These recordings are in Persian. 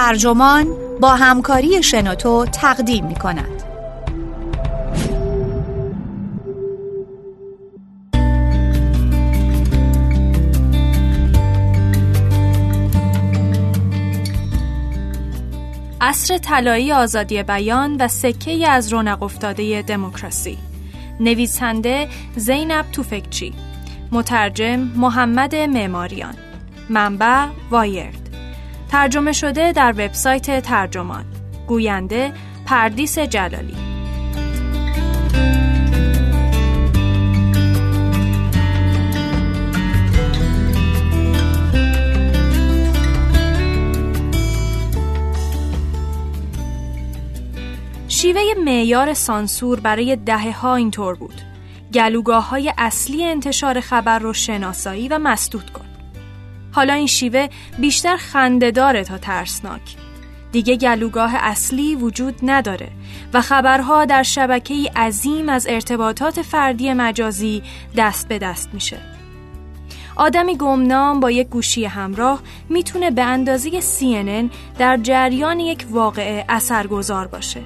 ترجمان با همکاری شنوتو تقدیم می کند. عصر طلایی آزادی بیان و سکه از رونق افتاده دموکراسی. نویسنده زینب توفکچی. مترجم محمد معماریان. منبع وایرد. ترجمه شده در وبسایت ترجمان. گوینده پردیس جلالی. شیوه معیار سانسور برای دهه ها اینطور بود. گلوگاه های اصلی انتشار خبر رو شناسایی و مسدود کن. حالا این شیوه بیشتر خندهداره تا ترسناک. دیگه گلوگاه اصلی وجود نداره و خبرها در شبکه عظیم از ارتباطات فردی مجازی دست به دست میشه. آدمی گمنام با یک گوشی همراه می‌تونه به اندازه CNN در جریان یک واقعه اثرگذار باشه.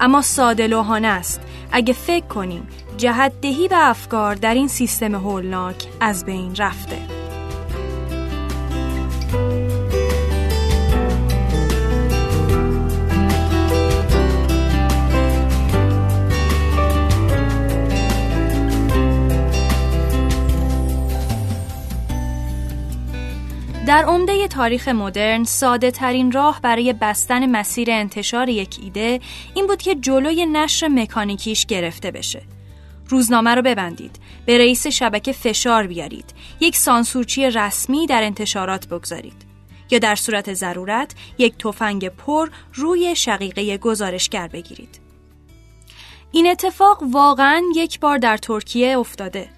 اما ساده لوحانه است. اگه فکر کنیم جهت دهی به افکار در این سیستم هولناک از بین رفته. در عمده تاریخ مدرن ساده ترین راه برای بستن مسیر انتشار یک ایده این بود که جلوی نشر مکانیکیش گرفته بشه. روزنامه رو ببندید، به رئیس شبکه فشار بیارید، یک سانسورچی رسمی در انتشارات بگذارید. یا در صورت ضرورت یک تفنگ پر روی شقیقه گزارشگر بگیرید. این اتفاق واقعا یک بار در ترکیه افتاده.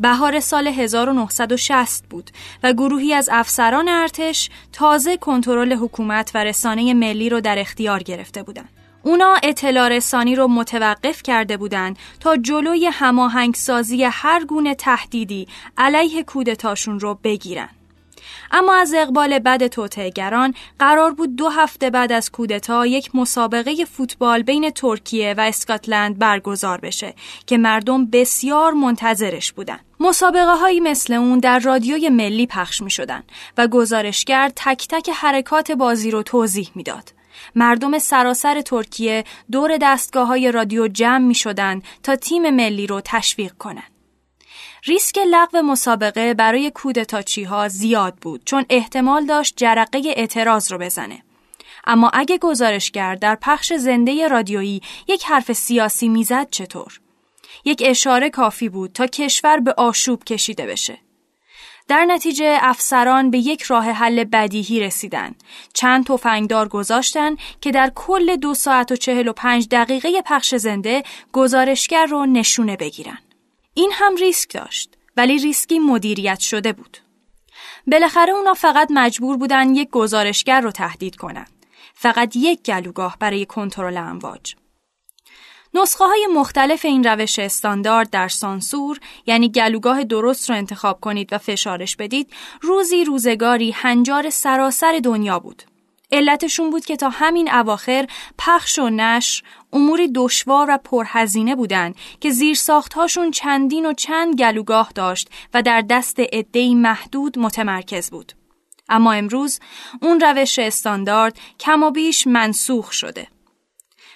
بهار سال 1960 بود و گروهی از افسران ارتش تازه کنترل حکومت و رسانه ملی رو در اختیار گرفته بودند. اونا اطلاع رسانی رو متوقف کرده بودند تا جلوی هماهنگسازی هر گونه تهدیدی علیه کودتاشون رو بگیرن. اما از اقبال بد توتهگران قرار بود دو هفته بعد از کودتا یک مسابقه فوتبال بین ترکیه و اسکاتلند برگزار بشه که مردم بسیار منتظرش بودن. مسابقه هایی مثل اون در رادیوی ملی پخش می شدن و گزارشگر تک تک حرکات بازی رو توضیح می‌داد. مردم سراسر ترکیه دور دستگاه های رادیو جمع می شدن تا تیم ملی رو تشویق کنند. ریسک لغو مسابقه برای کودتاچی ها زیاد بود چون احتمال داشت جرقه اعتراض رو بزنه. اما اگه گزارشگر در پخش زنده رادیویی یک حرف سیاسی می‌زد چطور؟ یک اشاره کافی بود تا کشور به آشوب کشیده بشه. در نتیجه افسران به یک راه حل بدیهی رسیدن. چند تفنگدار گذاشتن که در کل دو ساعت و چهل و پنج دقیقه پخش زنده گزارشگر رو نشونه بگیرن. این هم ریسک داشت ولی ریسکی مدیریت شده بود. بالاخره اونا فقط مجبور بودن یک گزارشگر رو تهدید کنند. فقط یک گلوگاه برای کنترل امواج. نسخه های مختلف این روش استاندارد در سانسور یعنی گلوگاه درست رو انتخاب کنید و فشارش بدید روزی روزگاری هنجار سراسر دنیا بود. علتشون بود که تا همین اواخر پخش و نشر اموری دشوار و پرهزینه بودند که زیر ساختهاشون چندین و چند گلوگاه داشت و در دست عدهای محدود متمرکز بود. اما امروز اون روش استاندارد کم و بیش منسوخ شده.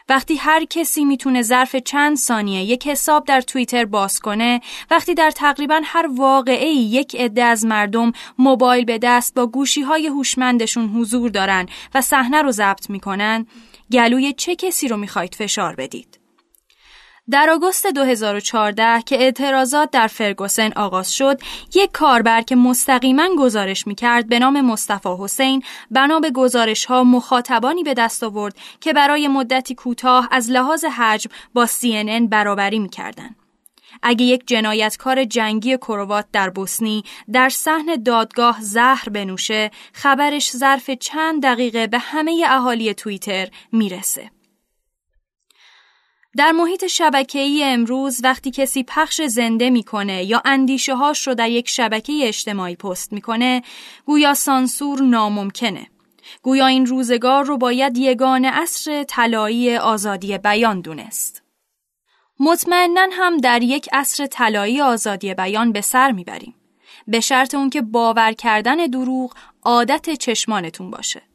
وقتی هر کسی می‌تونه ظرف چند ثانیه یک حساب در توییتر باز کنه وقتی در تقریبا هر واقعه یک عده از مردم موبایل به دست با گوشی های هوشمندشون حضور دارن و صحنه رو ضبط می‌کنن گلوی چه کسی رو می‌خواید فشار بدید؟ در آگوست 2014 که اعتراضات در فرگوسن آغاز شد، یک کاربر که مستقیما گزارش می‌کرد به نام مصطفی حسین بنا به گزارش ها مخاطبانی به دست آورد که برای مدتی کوتاه از لحاظ حجم با CNN برابری می‌کردند. اگه یک جنایتکار جنگی کروات در بوسنی در صحن دادگاه زهر بنوشه خبرش ظرف چند دقیقه به همه اهالی توییتر می‌رسه. در محیط شبکه‌ای امروز وقتی کسی پخش زنده می‌کنه یا اندیشه هاش رو در یک شبکه اجتماعی پست می‌کنه گویا سانسور ناممکنه گویا این روزگار رو باید یگان اصر طلایی آزادی بیان دونست. مطمئنا هم در یک عصر طلایی آزادی بیان به سر می‌بریم. به شرط اون که باور کردن دروغ عادت چشمانتون باشه.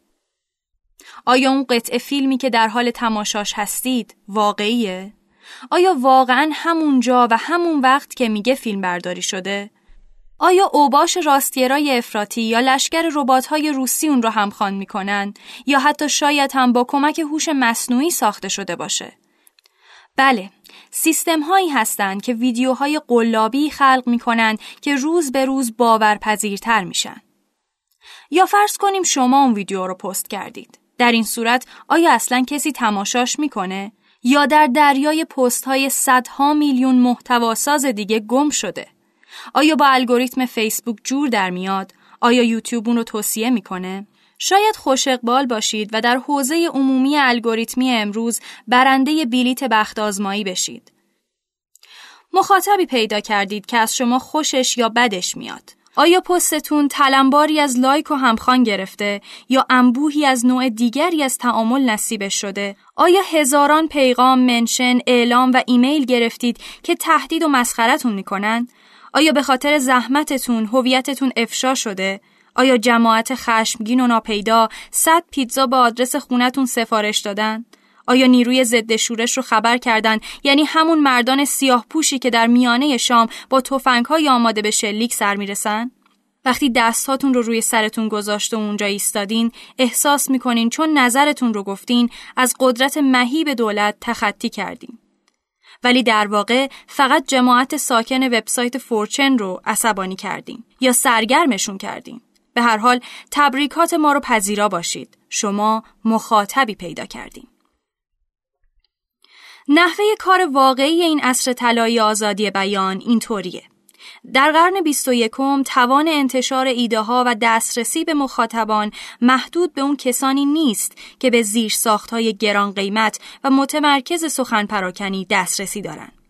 آیا اون قطع فیلمی که در حال تماشاش هستید واقعیه؟ آیا واقعا همون جا و همون وقت که میگه فیلم برداری شده؟ آیا اوباش راستگرای افراطی یا لشکر ربات‌های روسی اون رو همخوان می‌کنن یا حتی شاید هم با کمک هوش مصنوعی ساخته شده باشه؟ بله، سیستم هایی هستند که ویدیوهای قلابی خلق می‌کنن که روز به روز باورپذیرتر میشن. یا فرض کنیم شما اون ویدیو رو پست کردید. در این صورت آیا اصلا کسی تماشاش می‌کنه یا در دریای پست های صدها میلیون محتواساز دیگه گم شده؟ آیا با الگوریتم فیسبوک جور در میاد؟ آیا یوتیوب اون رو توصیه می‌کنه؟ شاید خوش اقبال باشید و در حوزه عمومی الگوریتمی امروز برنده بلیت بخت آزمایی بشید. مخاطبی پیدا کردید که از شما خوشش یا بدش میاد. آیا پستتون تلمباری از لایک و همخان گرفته یا انبوهی از نوع دیگری از تعامل نصیبش شده؟ آیا هزاران پیغام، منشن، اعلام و ایمیل گرفتید که تهدید و مسخرتون می‌کنن؟ آیا به خاطر زحمتتون هویتتون افشا شده؟ آیا جماعت خشمگین و ناپیدا صد پیتزا با آدرس خونتون سفارش دادن؟ آیا نیروی ضد شورش رو خبر کردن یعنی همون مردان سیاه پوشی که در میانه شام با های آماده به شلیک سر می‌رسن؟ وقتی دستهاتون رو روی سرتون گذاشت و اونجا ایستادین احساس می‌کنین چون نظرتون رو گفتین از قدرت مهیب دولت تخطی کردین. ولی در واقع فقط جماعت ساکن وبسایت فورچن رو عصبانی کردین یا سرگرمشون کردین. به هر حال تبریکات ما رو پذیرا باشید. شما مخاطبی پیدا کردین. نحوه کار واقعی این عصر طلایی آزادی بیان اینطوریه. در قرن 21 توان انتشار ایده ها و دسترسی به مخاطبان محدود به اون کسانی نیست که به زیر ساخت های گران قیمت و متمرکز سخن پراکنی دسترسی دارند.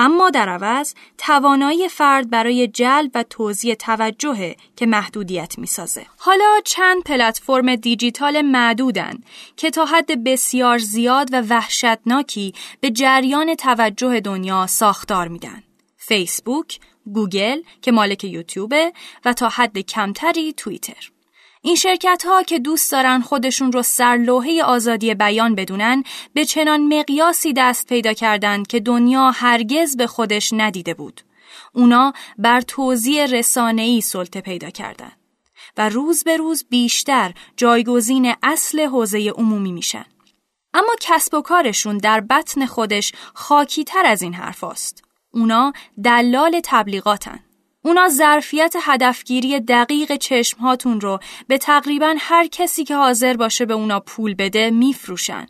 اما در عوض توانایی فرد برای جلب و توزیع توجه که محدودیت می‌سازه. حالا چند پلتفرم دیجیتال معدودن که تا حد بسیار زیاد و وحشتناکی به جریان توجه دنیا ساختار میدن. فیسبوک، گوگل که مالک یوتیوبه و تا حد کمتری توییتر. این شرکت ها که دوست دارن خودشون رو سرلوحه آزادی بیان بدونن به چنان مقیاسی دست پیدا کردند که دنیا هرگز به خودش ندیده بود. اونا بر توزیع رسانه‌ای سلطه پیدا کردند و روز به روز بیشتر جایگزین اصل حوزه عمومی میشن. اما کسب و کارشون در بطن خودش خاکی تر از این حرفاست. اونا دلال تبلیغاتن. اونا ظرفیت هدفگیری دقیق چشمهاتون رو به تقریبا هر کسی که حاضر باشه به اونا پول بده میفروشن.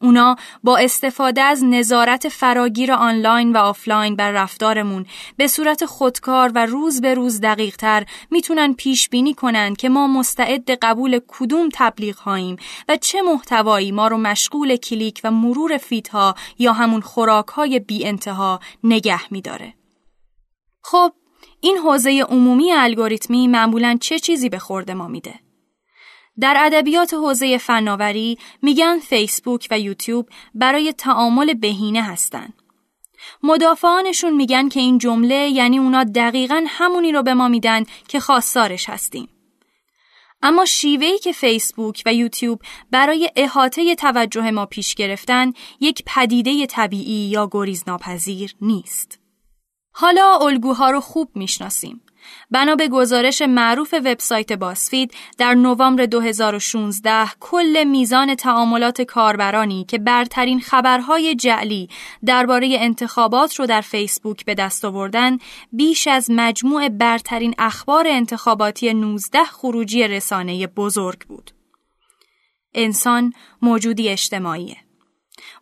اونا با استفاده از نظارت فراگیر آنلاین و آفلاین بر رفتارمون به صورت خودکار و روز به روز دقیق تر می‌تونن پیش بینی کنن که ما مستعد قبول کدوم تبلیغ هاییم و چه محتوایی ما رو مشغول کلیک و مرور فیت ها یا همون خوراک های بی انتها نگه میداره. خب این حوزه عمومی الگوریتمی معمولا چه چیزی به خورده ما میده؟ در ادبیات حوزه فناوری میگن فیسبوک و یوتیوب برای تعامل بهینه هستن. مدافعانشون میگن که این جمله یعنی اونا دقیقا همونی رو به ما میدن که خواستارش هستیم. اما شیوهی که فیسبوک و یوتیوب برای احاطه توجه ما پیش گرفتن یک پدیده طبیعی یا گریزناپذیر نیست. حالا الگوها رو خوب می‌شناسیم. بنا به گزارش معروف وبسایت باسفید در نوامبر 2016 کل میزان تعاملات کاربرانی که برترین خبرهای جعلی درباره انتخابات رو در فیسبوک به دست آوردن بیش از مجموع برترین اخبار انتخاباتی 19 خروجی رسانه بزرگ بود. انسان موجودی اجتماعیه.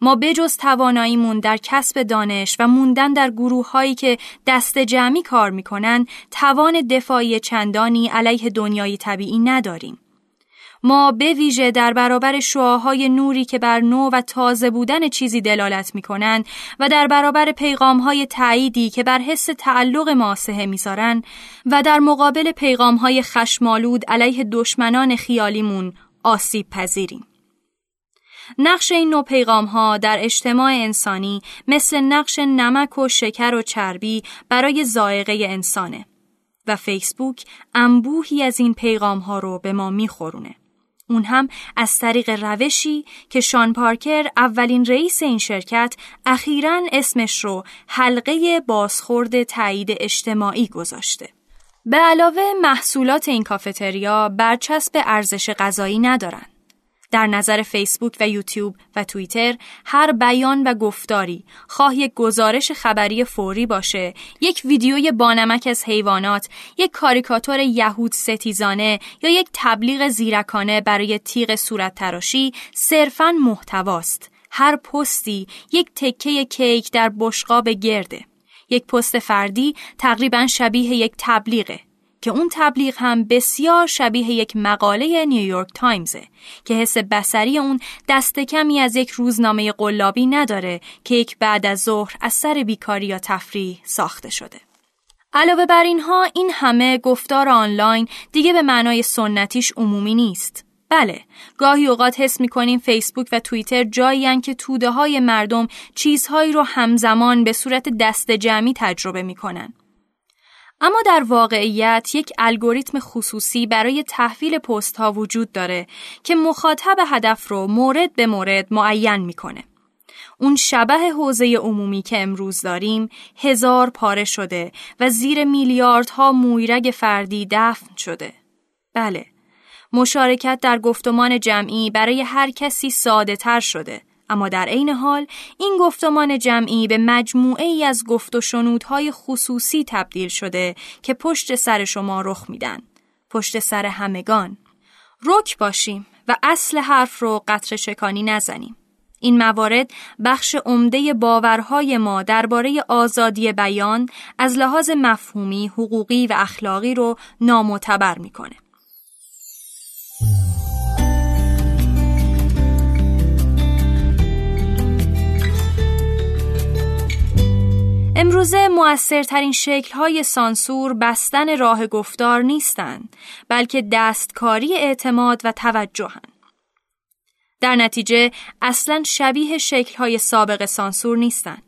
ما بجز تواناییمون در کسب دانش و موندن در گروه هایی که دست جمعی کار می‌کنن توان دفاعی چندانی علیه دنیای طبیعی نداریم. ما به ویژه در برابر شعاهای نوری که بر نو و تازه بودن چیزی دلالت می کنند و در برابر پیغامهای تاییدی که بر حس تعلق ما سهه می‌ذارن و در مقابل پیغامهای خشمالود علیه دشمنان خیالیمون آسیب پذیریم. نقش این نوع پیغام ها در اجتماع انسانی مثل نقش نمک و شکر و چربی برای زائقه انسانه و فیسبوک انبوهی از این پیغام ها رو به ما میخورونه. اون هم از طریق روشی که شان پارکر اولین رئیس این شرکت اخیرا اسمش رو حلقه بازخورد تایید اجتماعی گذاشته. به علاوه محصولات این کافتریا برچسب ارزش غذایی ندارن. در نظر فیسبوک و یوتیوب و توییتر هر بیان و گفتاری. خواه یک گزارش خبری فوری باشه یک ویدیوی بانمک از حیوانات یک کاریکاتور یهود ستیزانه یا یک تبلیغ زیرکانه برای تیغ صورت تراشی صرفاً محتواست. هر پستی یک تکه کیک در بشقاب گرده. یک پست فردی تقریبا شبیه یک تبلیغه. که اون تبلیغ هم بسیار شبیه یک مقاله نیویورک تایمزه که حس بسری اون دست کمی از یک روزنامه قلابی نداره که یک بعد از ظهر از سر بیکاری یا تفریح ساخته شده. علاوه بر اینها این همه گفتار آنلاین دیگه به معنای سنتیش عمومی نیست. بله، گاهی اوقات حس می‌کنیم فیسبوک و توییتر جایی که توده های مردم چیزهایی رو همزمان به صورت دست جمعی تجربه می‌کنن. اما در واقعیت یک الگوریتم خصوصی برای تحویل پست ها وجود داره که مخاطب هدف رو مورد به مورد معین می‌کنه. اون شبه حوزه عمومی که امروز داریم هزار پاره شده و زیر میلیاردها مویرگ فردی دفن شده. بله، مشارکت در گفتمان جمعی برای هر کسی ساده تر شده اما در عین حال این گفتمان جمعی به مجموعه ای از گفت و شنودهای خصوصی تبدیل شده که پشت سر شما رخ میدن. پشت سر همگان. رک باشیم و اصل حرف رو قطر شکانی نزنیم. این موارد بخش عمده باورهای ما درباره آزادی بیان از لحاظ مفهومی، حقوقی و اخلاقی رو نامعتبر می‌کنه. امروزه موثرترین شکل‌های سانسور بستن راه گفتار نیستند بلکه دستکاری اعتماد و توجهن. در نتیجه اصلا شبیه شکل‌های سابق سانسور نیستند.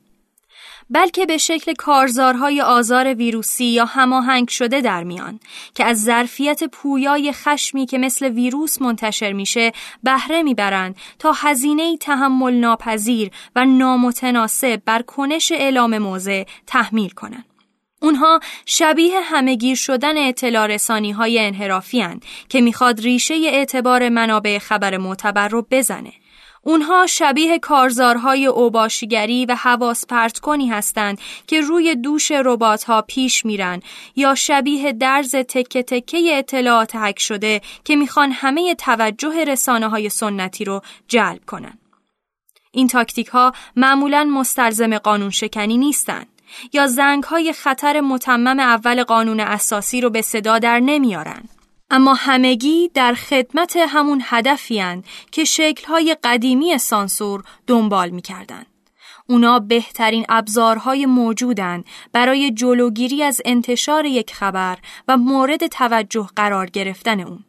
بلکه به شکل کارزارهای آزار ویروسی یا هماهنگ شده در میان که از ظرفیت پویای خشمی که مثل ویروس منتشر میشه بهره می‌برند تا هزینه تحمل ناپذیر و نامتناسب بر کنش اعلام موضع تحمیل کنند. اونها شبیه همهگیر شدن اطلاع رسانی های انحرافی که می‌خواد ریشه اعتبار منابع خبر معتبر رو بزنه اونها شبیه کارزارهای اوباشیگری و حواس پرت کنی هستند که روی دوش ربات ها پیش میرن یا شبیه درز تکه تکه اطلاعات حک شده که می‌خوان همه توجه رسانه های سنتی رو جلب کنن. این تاکتیک ها معمولا مستلزم قانون شکنی نیستند یا زنگ های خطر متمم اول قانون اساسی رو به صدا در نمیارن. اما همگی در خدمت همون هدفی که شکلهای قدیمی سانسور دنبال می‌کردند. اونا بهترین ابزارهای موجودند برای جلوگیری از انتشار یک خبر و مورد توجه قرار گرفتن اون.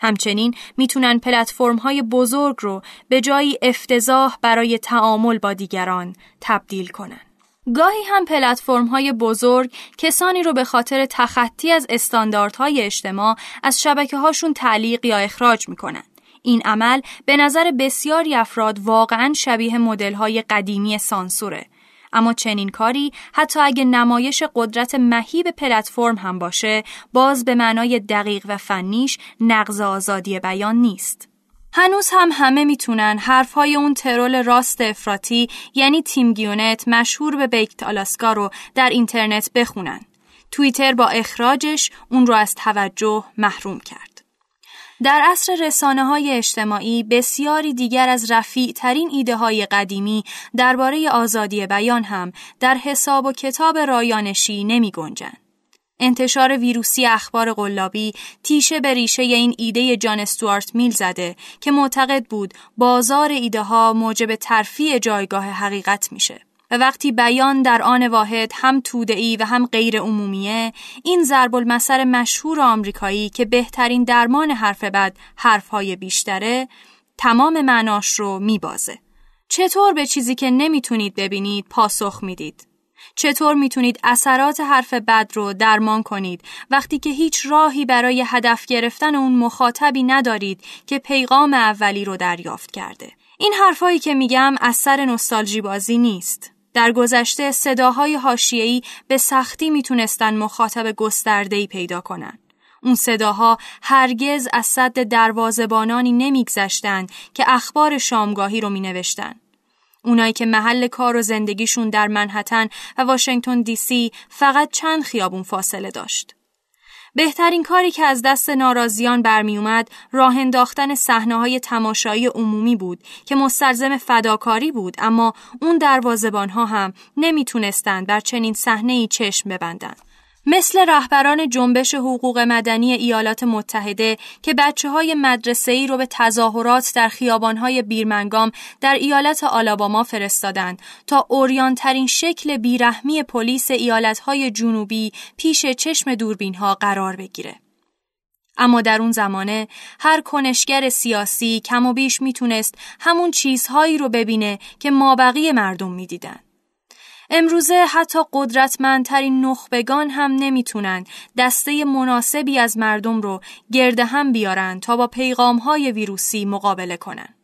همچنین می‌تونن پلتفرم های بزرگ رو به جایی افتضاح برای تعامل با دیگران تبدیل کنن. گاهی هم پلتفرم های بزرگ کسانی رو به خاطر تخطی از استانداردهای اجتماع از شبکه هاشون تعلیق یا اخراج می‌کنن. این عمل به نظر بسیاری افراد واقعا شبیه مدل های قدیمی سانسوره. اما چنین کاری حتی اگه نمایش قدرت مهیب پلتفرم هم باشه باز به معنای دقیق و فنیش نقض آزادی بیان نیست. هنوز هم همه می‌تونن حرفهای اون ترول راست افراتی یعنی تیم گیونت مشهور به بیکت آلاسکا رو در اینترنت بخونن. توییتر با اخراجش اون رو از توجه محروم کرد. در عصر رسانه های اجتماعی بسیاری دیگر از رفیع ترین ایده های قدیمی درباره آزادی بیان هم در حساب و کتاب رایانشی نمی گنجن. انتشار ویروسی اخبار قلابی تیشه به ریشه این ایده جان استوارت میل زده که معتقد بود بازار ایده ها موجب ترفیع جایگاه حقیقت میشه. و وقتی بیان در آن واحد هم تودعی و هم غیر عمومیه این ضرب المثل مشهور آمریکایی که بهترین درمان حرف بد حرفهای بیشتره تمام معناش رو میبازه. چطور به چیزی که نمی‌تونید ببینید پاسخ می‌دید؟ چطور می‌تونید اثرات حرف بد رو درمان کنید وقتی که هیچ راهی برای هدف گرفتن اون مخاطبی ندارید که پیغام اولی رو دریافت کرده؟ این حرفایی که میگم اثر نوستالژی بازی نیست. در گذشته صداهای حاشیه‌ای به سختی می‌تونستن مخاطب گسترده‌ای پیدا کنند. اون صداها هرگز از صد دروازبانانی نمیگذشتند که اخبار شامگاهی رو مینوشتن. اونایی که محل کار و زندگیشون در منحتن و واشنگتن دی سی فقط چند خیابون فاصله داشت. بهترین کاری که از دست ناراضیان برمیومد راه انداختن صحنه های تماشایی عمومی بود که مستلزم فداکاری بود اما اون دروازبان ها هم نمی‌تونستند بر چنین صحنه ای چشم ببندند. مثل رهبران جنبش حقوق مدنی ایالات متحده که بچه های مدرسه ای رو به تظاهرات در خیابان های بیرمنگام در ایالت آلاباما فرستادند تا اوریانترین شکل بیرحمی پلیس ایالت های جنوبی پیش چشم دوربین ها قرار بگیره. اما در اون زمانه هر کنشگر سیاسی کم و بیش می‌تونست همون چیزهایی رو ببینه که مابقی مردم می‌دیدن. امروزه حتی قدرتمندترین نخبگان هم نمی‌تونن دسته مناسبی از مردم رو گرده هم بیارن تا با پیغامهای ویروسی مقابله کنن.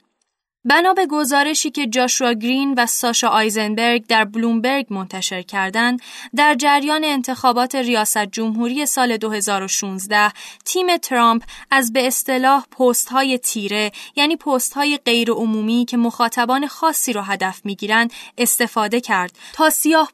بنا به گزارشی که جاشوا گرین و ساشا آیزنبرگ در بلومبرگ منتشر کردند، در جریان انتخابات ریاست جمهوری سال 2016 تیم ترامپ از به اصطلاح پست های تیره یعنی پست های غیر عمومی که مخاطبان خاصی را هدف می‌گیرند استفاده کرد تا سیاه ها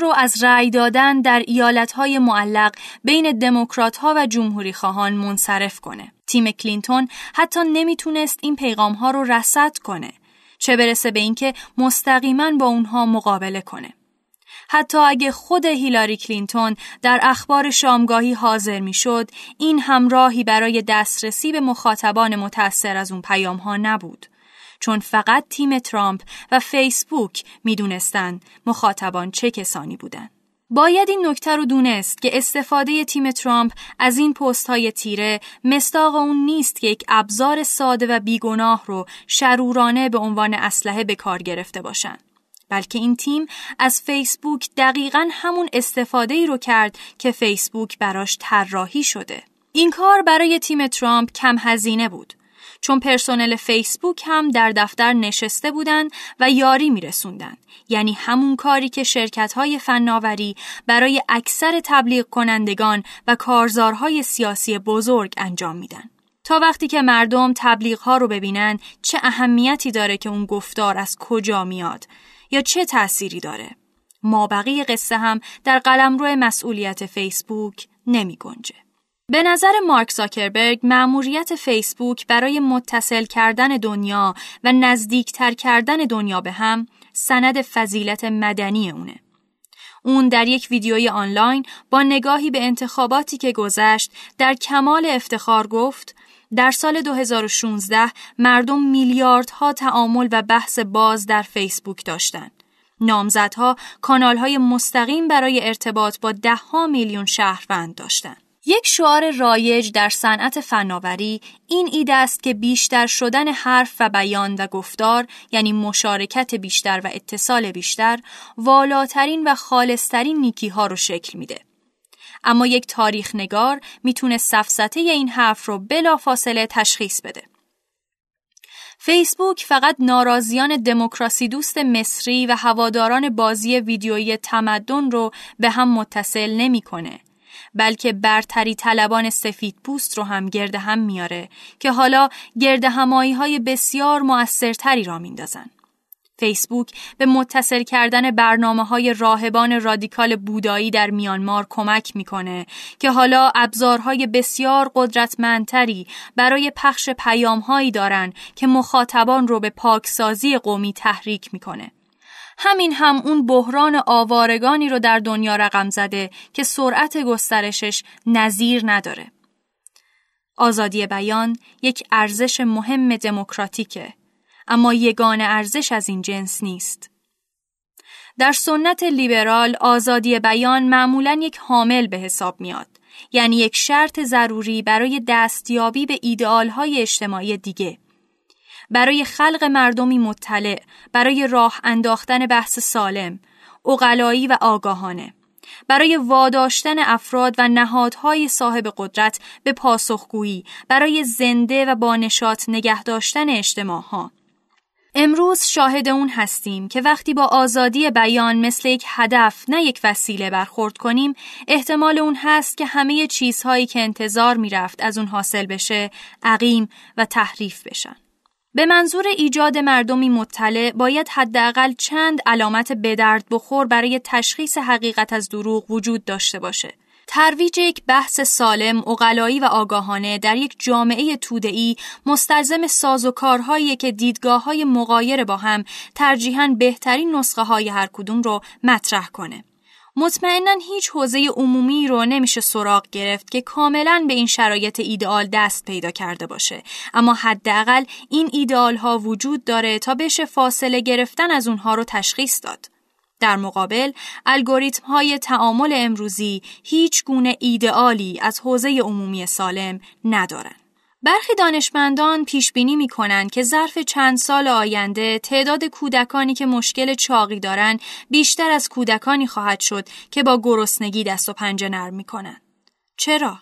رو از رأی دادن در ایالت های معلق بین دموکرات ها و جمهوری خواهان منصرف کنه. تیم کلینتون حتی نمی‌تونست این پیغام ها رو رصد کنه چه برسه به اینکه مستقیما با اونها مقابله کنه. حتی اگه خود هیلاری کلینتون در اخبار شامگاهی حاضر می‌شد این همراهی برای دسترسی به مخاطبان متأثر از اون پیام ها نبود. چون فقط تیم ترامپ و فیسبوک می‌دونستند مخاطبان چه کسانی بودند. باید این نکته رو دونست که استفاده تیم ترامپ از این پست های تیره مستاق اون نیست که یک ابزار ساده و بیگناه رو شرورانه به عنوان اسلحه به کار گرفته باشن. بلکه این تیم از فیسبوک دقیقا همون استفاده ای رو کرد که فیسبوک براش طراحی شده. این کار برای تیم ترامپ کم هزینه بود. چون پرسنل فیسبوک هم در دفتر نشسته بودند و یاری میرسوندن. یعنی همون کاری که شرکت های فناوری برای اکثر تبلیغ کنندگان و کارزارهای سیاسی بزرگ انجام میدن. تا وقتی که مردم تبلیغ ها رو ببینن چه اهمیتی داره که اون گفتار از کجا میاد؟ یا چه تأثیری داره؟ مابقی قصه هم در قلمرو مسئولیت فیسبوک نمی گنجه. به نظر مارک زاکربرگ مأموریت فیسبوک برای متصل کردن دنیا و نزدیکتر کردن دنیا به هم سند فضیلت مدنی اونه. اون در یک ویدیوی آنلاین با نگاهی به انتخاباتی که گذشت در کمال افتخار گفت در سال 2016 مردم میلیاردها تعامل و بحث باز در فیسبوک داشتند. نامزدها کانالهای مستقیم برای ارتباط با دهها میلیون شهروند داشتند. یک شعار رایج در صنعت فناوری این ایده است که بیشتر شدن حرف و بیان و گفتار یعنی مشارکت بیشتر و اتصال بیشتر والاترین و خالصترین نیکی ها رو شکل میده. اما یک تاریخ نگار می‌تونه سفسته این حرف رو بلافاصله تشخیص بده. فیسبوک فقط ناراضیان دموکراسی دوست مصری و هواداران بازی ویدیویی تمدن رو به هم متصل نمی‌کنه بلکه برتری طلبان سفید پوست رو هم گرد هم میاره که حالا گرد همایی های بسیار مؤثرتری را میندازن. فیسبوک به متصل کردن برنامه های راهبان رادیکال بودایی در میانمار کمک می‌کنه که حالا ابزارهای بسیار قدرتمندتری برای پخش پیامهایی دارن که مخاطبان رو به پاکسازی قومی تحریک می‌کنه. همین هم اون بحران آوارگانی رو در دنیا رقم زده که سرعت گسترشش نظیر نداره. آزادی بیان یک ارزش مهم دموکراتیکه اما یگان ارزش از این جنس نیست. در سنت لیبرال آزادی بیان معمولا یک حامل به حساب میاد یعنی یک شرط ضروری برای دستیابی به ایدئالهای اجتماعی دیگه برای خلق مردمی مطلع برای راه انداختن بحث سالم اقلایی و آگاهانه برای واداشتن افراد و نهادهای صاحب قدرت به پاسخگویی برای زنده و بانشات نگه داشتن اجتماعها امروز شاهد اون هستیم که وقتی با آزادی بیان مثل یک هدف نه یک وسیله برخورد کنیم احتمال اون هست که همه چیزهایی که انتظار می‌رفت از اون حاصل بشه عقیم و تحریف بشن. به منظور ایجاد مردمی مطلع باید حداقل چند علامت بدرد بخور برای تشخیص حقیقت از دروغ وجود داشته باشه. ترویج یک بحث سالم، اقلایی و آگاهانه در یک جامعه توده‌ای مستلزم ساز و کارهایی که دیدگاه های مقایر با هم ترجیحاً بهترین نسخه های هر کدوم رو مطرح کنه. مطمئنا هیچ حوزه عمومی رو نمیشه سراغ گرفت که کاملا به این شرایط ایدئال دست پیدا کرده باشه اما حداقل این ایدئال ها وجود داره تا بشه فاصله گرفتن از اونها رو تشخیص داد در مقابل الگوریتم های تعامل امروزی هیچ گونه ایدئالی از حوزه عمومی سالم ندارند. برخی دانشمندان پیش بینی می کنند که ظرف چند سال آینده تعداد کودکانی که مشکل چاقی دارند بیشتر از کودکانی خواهد شد که با گرسنگی دست و پنجه نرم می کنند. چرا؟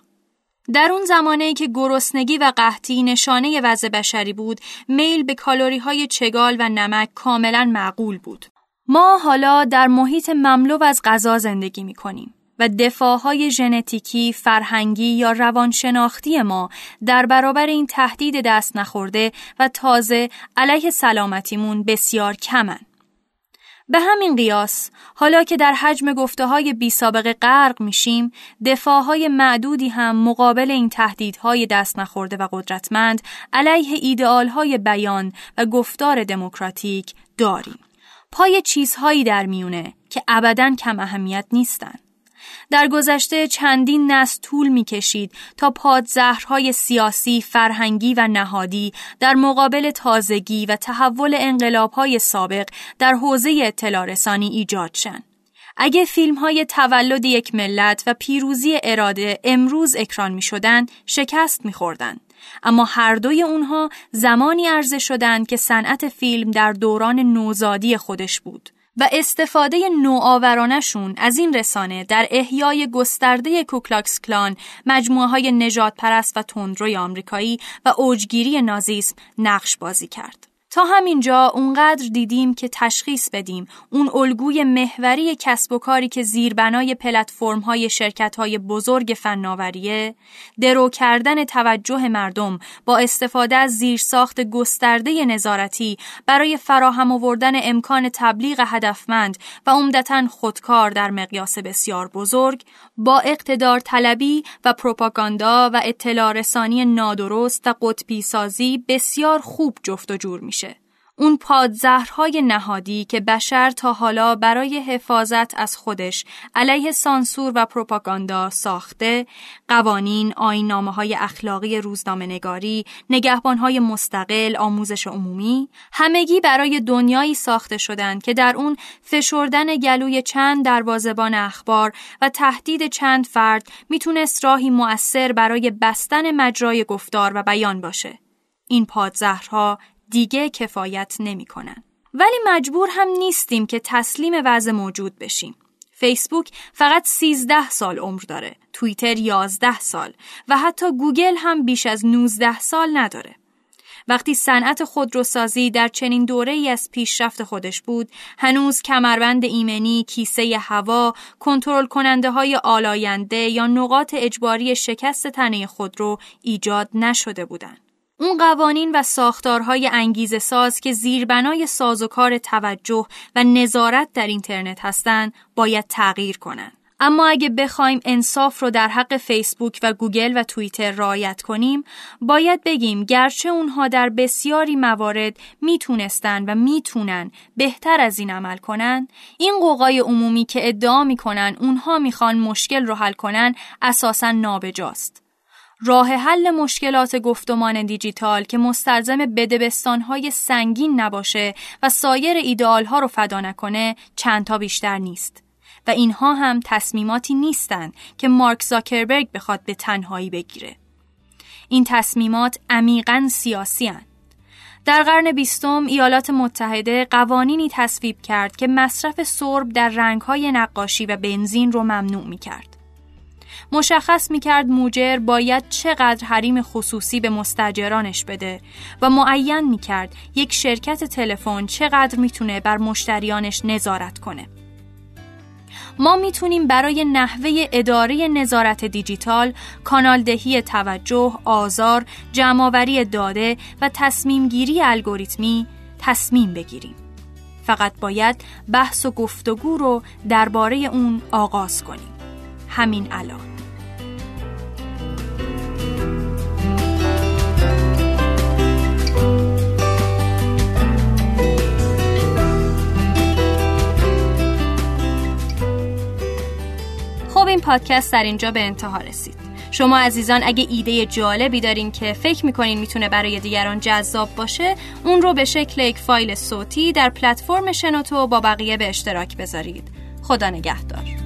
در اون زمانه که گرسنگی و قحطی نشانه وضع بشری بود، میل به کالری های چگال و نمک کاملا معقول بود. ما حالا در محیط مملو از غذا زندگی می کنیم و دفاعهای ژنتیکی، فرهنگی یا روانشناختی ما در برابر این تهدید دست نخورده و تازه علیه سلامتیمون بسیار کمن. به همین قیاس، حالا که در حجم گفته های بی سابقه غرق میشیم، دفاعهای معدودی هم مقابل این تهدیدهای دست نخورده و قدرتمند علیه ایدئالهای بیان و گفتار دموکراتیک داریم. پای چیزهایی در میونه که ابدا کم اهمیت نیستند. در گذشته چندین نسل طول می کشید تا پادزهرهای سیاسی، فرهنگی و نهادی در مقابل تازگی و تحول انقلابهای سابق در حوزه اطلاع رسانی ایجاد شن. اگه فیلم های تولد یک ملت و پیروزی اراده امروز اکران می شدن، شکست می خوردن. اما هر دوی اونها زمانی عرضه شدند که صنعت فیلم در دوران نوزادی خودش بود و استفاده نوآورانشون از این رسانه در احیای گسترده کوکلاکس کلان مجموعه های نجات پرست و تندروی آمریکایی و اوجگیری نازیسم نقش بازی کرد. تا همینجا اونقدر دیدیم که تشخیص بدیم. اون الگوی محوری کسب و کاری که زیربنای پلتفرم های شرکت های بزرگ فناوریه درو کردن توجه مردم با استفاده از زیرساخت گسترده نظارتی برای فراهم آوردن امکان تبلیغ هدفمند و عمدتا خودکار در مقیاس بسیار بزرگ با اقتدار طلبی و پروپاگاندا و اطلاع رسانی نادرست و قطبی سازی بسیار خوب جفت و جور میشه. اون پادزهرهای نهادی که بشر تا حالا برای حفاظت از خودش علیه سانسور و پروپاگاندا ساخته، قوانین، آینامه های اخلاقی روزنامه نگاری، نگهبان های مستقل، آموزش عمومی، همگی برای دنیایی ساخته شدند که در اون فشردن گلوی چند دروازبان اخبار و تهدید چند فرد می‌تونست راهی مؤثر برای بستن مجرای گفتار و بیان باشه. این پادزهرها دیگه کفایت نمی‌کنن. ولی مجبور هم نیستیم که تسلیم وضع موجود بشیم. فیسبوک فقط 13 سال عمر داره، توییتر 11 سال و حتی گوگل هم بیش از 19 سال نداره. وقتی صنعت خودروسازی در چنین دوره ای از پیشرفت خودش بود، هنوز کمربند ایمنی، کیسه هوا، کنترل کننده های آلاینده یا نقاط اجباری شکست تنه خودرو ایجاد نشده بودند. اون قوانین و ساختارهای انگیزه ساز که زیربنای سازوکار توجه و نظارت در اینترنت هستند باید تغییر کنند. اما اگه بخوایم انصاف رو در حق فیسبوک و گوگل و توییتر رعایت کنیم باید بگیم گرچه اونها در بسیاری موارد می‌تونستن و می‌تونن بهتر از این عمل کنن این قوقای عمومی که ادعا می‌کنن اونها می‌خوان مشکل رو حل کنن اساسا نابجاست راه حل مشکلات گفتمان دیجیتال که مستلزم بدبستانهای سنگین نباشه و سایر ایدئالها رو فدا نکنه چندتا بیشتر نیست. و اینها هم تصمیماتی نیستند که مارک زاکربرگ بخواد به تنهایی بگیره. این تصمیمات عمیقا سیاسی هن. در قرن بیستم ایالات متحده قوانینی تصویب کرد که مصرف سرب در رنگهای نقاشی و بنزین رو ممنوع می کرد. مشخص می کرد موجر باید چقدر حریم خصوصی به مستجرانش بده و معین می کرد یک شرکت تلفن چقدر می‌تونه بر مشتریانش نظارت کنه. ما می‌تونیم برای نحوه اداره نظارت دیجیتال، کانالدهی توجه، آزار، جمعآوری داده و تصمیم گیری الگوریتمی تصمیم بگیریم. فقط باید بحث و گفتگو رو درباره اون آغاز کنیم. همین الان. پادکست در اینجا به انتها رسید. شما عزیزان اگه ایده جالبی دارین که فکر می‌کنین می‌تونه برای دیگران جذاب باشه اون رو به شکل یک فایل صوتی در پلتفرم شنوتو با بقیه به اشتراک بذارید. خدا نگهدار.